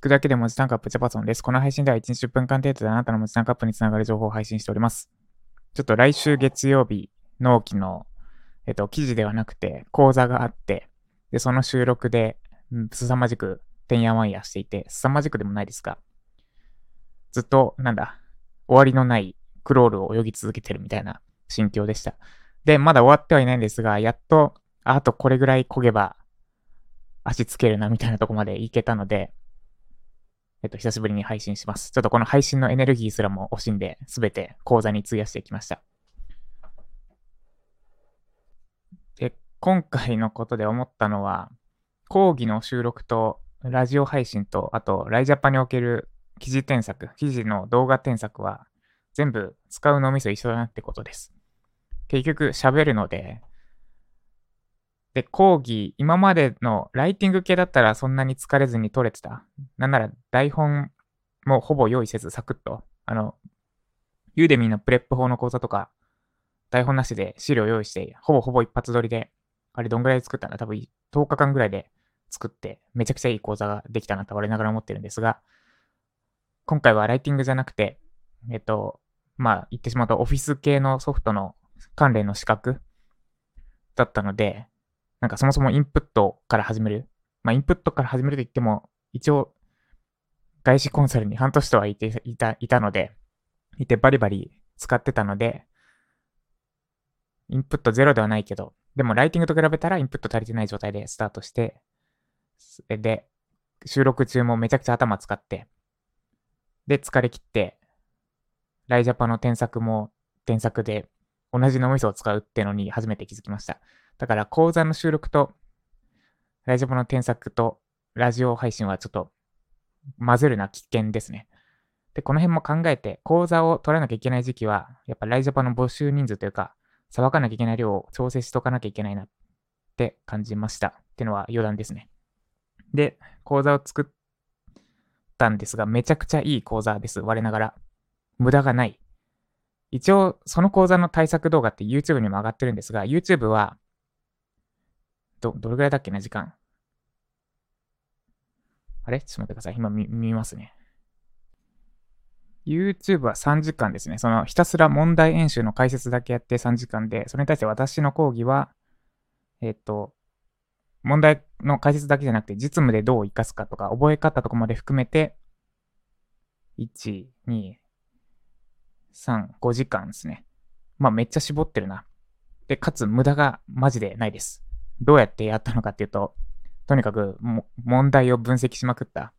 聞くだけで文字タンクアップジャパソンです。この配信では1日10分間程度であなたの文字タンクアップにつながる情報を配信しております。ちょっと来週月曜日、納期の、えっと、記事ではなくて、講座があって、で、その収録で、すさまじく、てんやわんやしていて、すさまじくでもないですが、ずっと、なんだ、終わりのないクロールを泳ぎ続けてるみたいな心境でした。で、まだ終わってはいないんですが、やっと、あとこれぐらい焦げば足つけるなみたいなとこまでいけたので、えっと、久しぶりに配信します。ちょっとこの配信のエネルギーすらも惜しんで、すべて講座に費やしてきました。で、今回のことで思ったのは、講義の収録とラジオ配信と、あと、ライジャパにおける記事添削、記事の動画添削は、全部使う脳みそ一緒だなってことです。結局喋るので、で、講義、今までのライティング系だったらそんなに疲れずに取れてた？なんなら台本もほぼ用意せずサクッと、あの、 Udemy の PREP 法の講座とか、台本なしで資料用意して、ほぼほぼ一発撮りで、あれどんぐらい作ったんだ？多分10日間ぐらいで作って、めちゃくちゃいい講座ができたなと我ながら思ってるんですが、今回はライティングじゃなくて、えっと、まあ言ってしまうとオフィス系のソフトの関連の資格だったので、なんかそもそもインプットから始める。まあ、インプットから始めると言っても、一応、外資コンサルに半年とはいていたいたので、いてバリバリ使ってたので、インプットゼロではないけど、でもライティングと比べたらインプット足りてない状態でスタートして、で、収録中もめちゃくちゃ頭使って、で、疲れ切って、ライジャパの添削も添削で同じ脳みそを使うってのに初めて気づきました。だから講座の収録と、ラジオの添削とラジオ配信はちょっと混ぜるな危険ですね。で、この辺も考えて、講座を取らなきゃいけない時期は、やっぱライジャパの募集人数というか、さばかなきゃいけない量を調整しとかなきゃいけないなって感じました。ってのは余談ですね。で、講座を作ったんですが、めちゃくちゃいい講座です。我ながら。無駄がない。一応、その講座の対策動画って YouTube にも上がってるんですが、YouTube はど、どれぐらいだっけな、時間。あれ？ちょっと待ってください。今見、見ますね。YouTube は3時間ですね。そのひたすら問題演習の解説だけやって3時間で、それに対して私の講義は、えっ、と、問題の解説だけじゃなくて、実務でどう活かすかとか、覚え方とかまで含めて、1、2、3、5時間ですね。まあめっちゃ絞ってるな。で、かつ無駄がマジでないです。どうやってやったのかっていうと、とにかく問題を分析しまくった。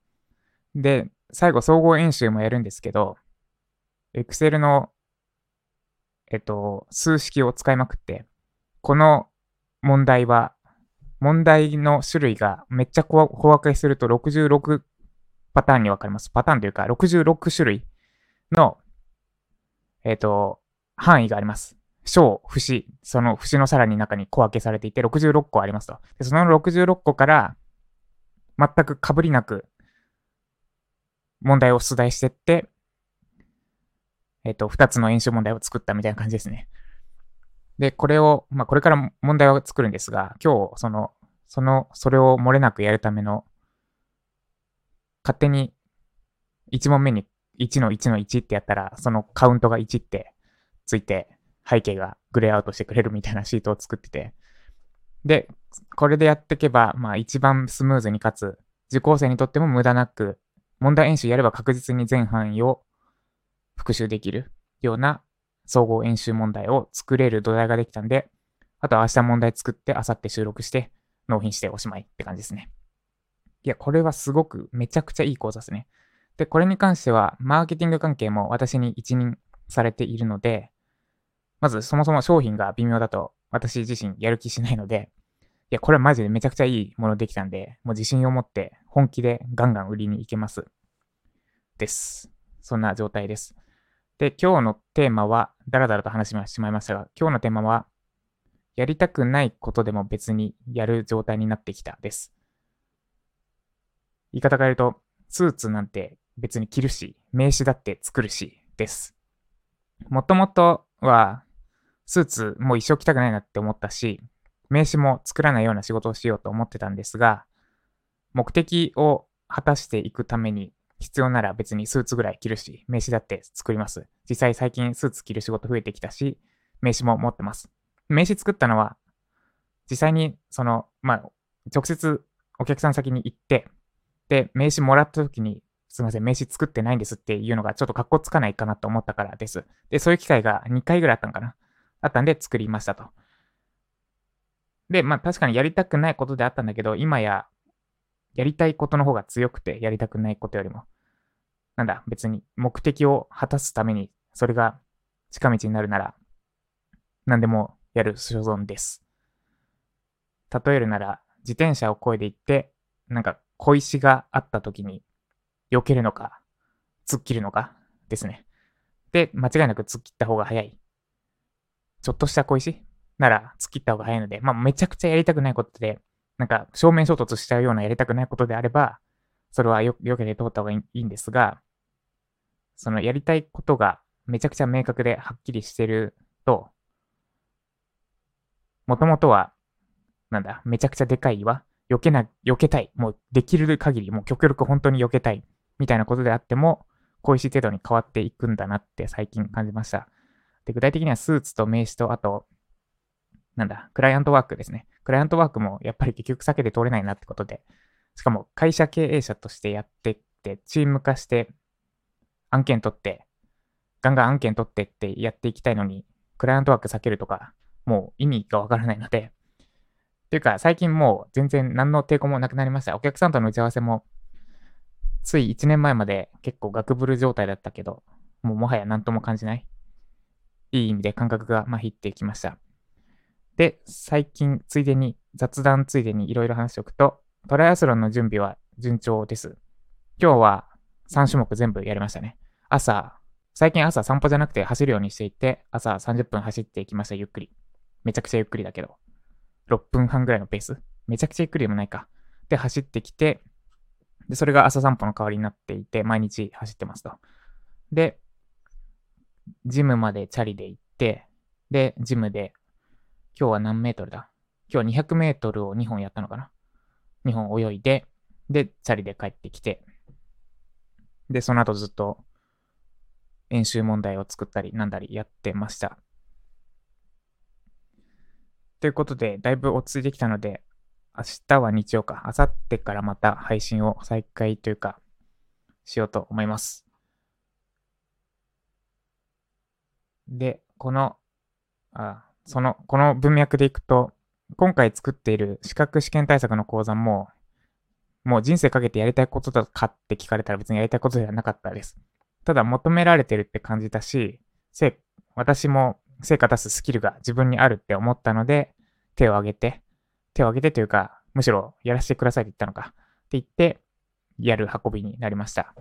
で、最後総合演習もやるんですけど、Excel の、えっと、数式を使いまくって、この問題は、問題の種類がめっちゃ小分けすると66パターンに分かれます。パターンというか66種類の、えっと、範囲があります。小、節、その節のさらに中に小分けされていて66個ありますと。でその66個から全く被りなく問題を出題してって、えっ、と、2つの演習問題を作ったみたいな感じですね。で、これを、まあ、これから問題を作るんですが、今日、その、その、それを漏れなくやるための、勝手に1問目に1の1の1ってやったら、そのカウントが1ってついて、背景がグレーアウトしてくれるみたいなシートを作ってて、で、これでやっていけば、まあ一番スムーズにかつ、受講生にとっても無駄なく、問題演習やれば確実に全範囲を復習できるような総合演習問題を作れる土台ができたんで、あとは明日問題作って、明後日収録して、納品しておしまいって感じですね。いや、これはすごくめちゃくちゃいい講座ですね。で、これに関しては、マーケティング関係も私に一任されているので、まずそもそも商品が微妙だと私自身やる気しないので、いや、これマジでめちゃくちゃいいものできたんで、もう自信を持って本気でガンガン売りに行けます。です。そんな状態です。で、今日のテーマは、だらだらと話してしまいましたが、今日のテーマは、やりたくないことでも別にやる状態になってきたです。言い方変えると、スーツなんて別に着るし、名刺だって作るし、です。もともとは、スーツもう一生着たくないなって思ったし、名刺も作らないような仕事をしようと思ってたんですが、目的を果たしていくために必要なら別にスーツぐらい着るし、名刺だって作ります。実際最近スーツ着る仕事増えてきたし、名刺も持ってます。名刺作ったのは、実際に、その、まあ、直接お客さん先に行って、で、名刺もらった時に、すいません、名刺作ってないんですっていうのがちょっと格好つかないかなと思ったからです。で、そういう機会が2回ぐらいあったのかな。あったんで作りましたと。で、まあ確かにやりたくないことであったんだけど、今ややりたいことの方が強くて、やりたくないことよりも。なんだ、別に目的を果たすために、それが近道になるなら、何でもやる所存です。例えるなら、自転車をこいで行って、なんか小石があった時に、避けるのか、突っ切るのかですね。で、間違いなく突っ切った方が早い。ちょっとした小石なら突っ切った方が早いので、まあめちゃくちゃやりたくないことで、なんか正面衝突しちゃうようなやりたくないことであれば、それはよ、よけて通った方がいいんですが、そのやりたいことがめちゃくちゃ明確ではっきりしてると、もともとは、なんだ、めちゃくちゃでかい岩、避けな、避けたい。もうできる限り、もう極力本当に避けたい。みたいなことであっても、小石程度に変わっていくんだなって最近感じました。で、具体的にはスーツと名刺と、あと、なんだ、クライアントワークですね。クライアントワークもやっぱり結局避けて通れないなってことで、しかも会社経営者としてやってって、チーム化して案件取って、ガンガン案件取ってってやっていきたいのに、クライアントワーク避けるとか、もう意味がわからないので、っていうか最近もう全然何の抵抗もなくなりました。お客さんとの打ち合わせも、つい1年前まで結構ガクブル状態だったけど、もうもはや何とも感じない。いい意味で感覚が麻痺ってきました。で、最近、ついでに、雑談ついでにいろいろ話しておくと、トライアスロンの準備は順調です。今日は3種目全部やりましたね。朝、最近朝散歩じゃなくて走るようにしていて、朝30分走っていきました、ゆっくり。めちゃくちゃゆっくりだけど。6分半ぐらいのペース？めちゃくちゃゆっくりでもないか。で、走ってきて、で、それが朝散歩の代わりになっていて、毎日走ってますと。で、ジムまでチャリで行って、で、ジムで今日は何メートルだ？今日は200メートルを2本やったのかな ?2 本泳いで、で、チャリで帰ってきて、で、その後ずっと演習問題を作ったりなんだりやってました。ということで、だいぶ落ち着いてきたので、明日は日曜か、明後日からまた配信を再開というか、しようと思います。で、この、あ、その、この文脈でいくと、今回作っている資格試験対策の講座も、もう人生かけてやりたいことだかって聞かれたら別にやりたいことではなかったです。ただ求められてるって感じたし、私も成果出すスキルが自分にあるって思ったので、手を挙げて、手を挙げてというか、むしろやらせてくださいって言ったのか、って言って、やる運びになりました。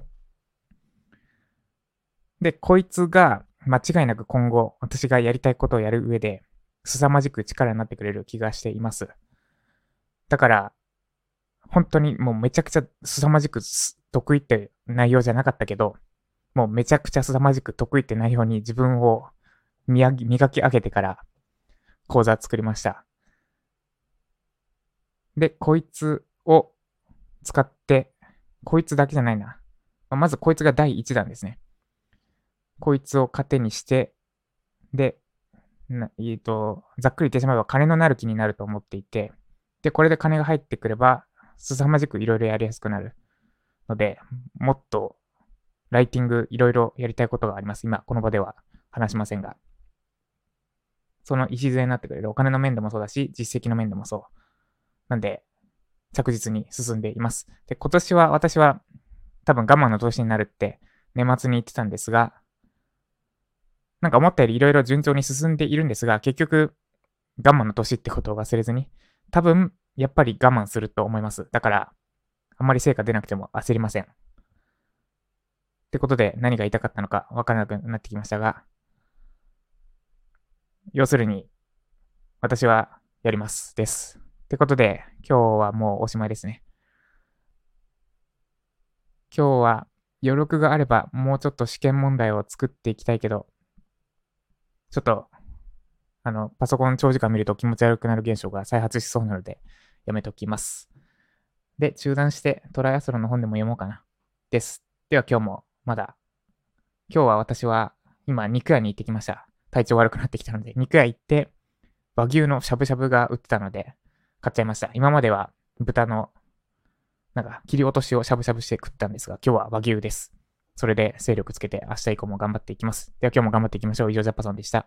で、こいつが間違いなく今後私がやりたいことをやる上で凄まじく力になってくれる気がしています。だから、本当にもうめちゃくちゃ凄まじく得意って内容じゃなかったけど、もうめちゃくちゃ凄まじく得意って内容に自分を磨き上げてから講座作りました。で、こいつを使って、こいつだけじゃないな。まずこいつが第1弾ですね。こいつを糧にして、で、えっ、と、ざっくり言ってしまえば金のなる気になると思っていて、で、これで金が入ってくれば、凄まじくいろいろやりやすくなるので、もっとライティングいろいろやりたいことがあります。今、この場では話しませんが。その礎になってくれるお金の面でもそうだし、実績の面でもそう。なんで、着実に進んでいます。で、今年は私は多分我慢の投資になるって年末に言ってたんですが、なんか思ったよりいろいろ順調に進んでいるんですが、結局、我慢の年ってことを忘れずに、多分、やっぱり我慢すると思います。だから、あんまり成果出なくても焦りません。ってことで、何が言いたかったのかわからなくなってきましたが、要するに、私はやります。です。ってことで、今日はもうおしまいですね。今日は余力があればもうちょっと試験問題を作っていきたいけど、ちょっと、あの、パソコン長時間見ると気持ち悪くなる現象が再発しそうなので、やめときます。で、中断してトライアスロンの本でも読もうかな。です。では今日もまだ、今日は私は今肉屋に行ってきました。体調悪くなってきたので、肉屋行って、和牛のしゃぶしゃぶが売ってたので、買っちゃいました。今までは豚の、なんか切り落としをしゃぶしゃぶして食ったんですが、今日は和牛です。それで勢力つけて明日以降も頑張っていきます。では今日も頑張っていきましょう。以上、ジャパソンでした。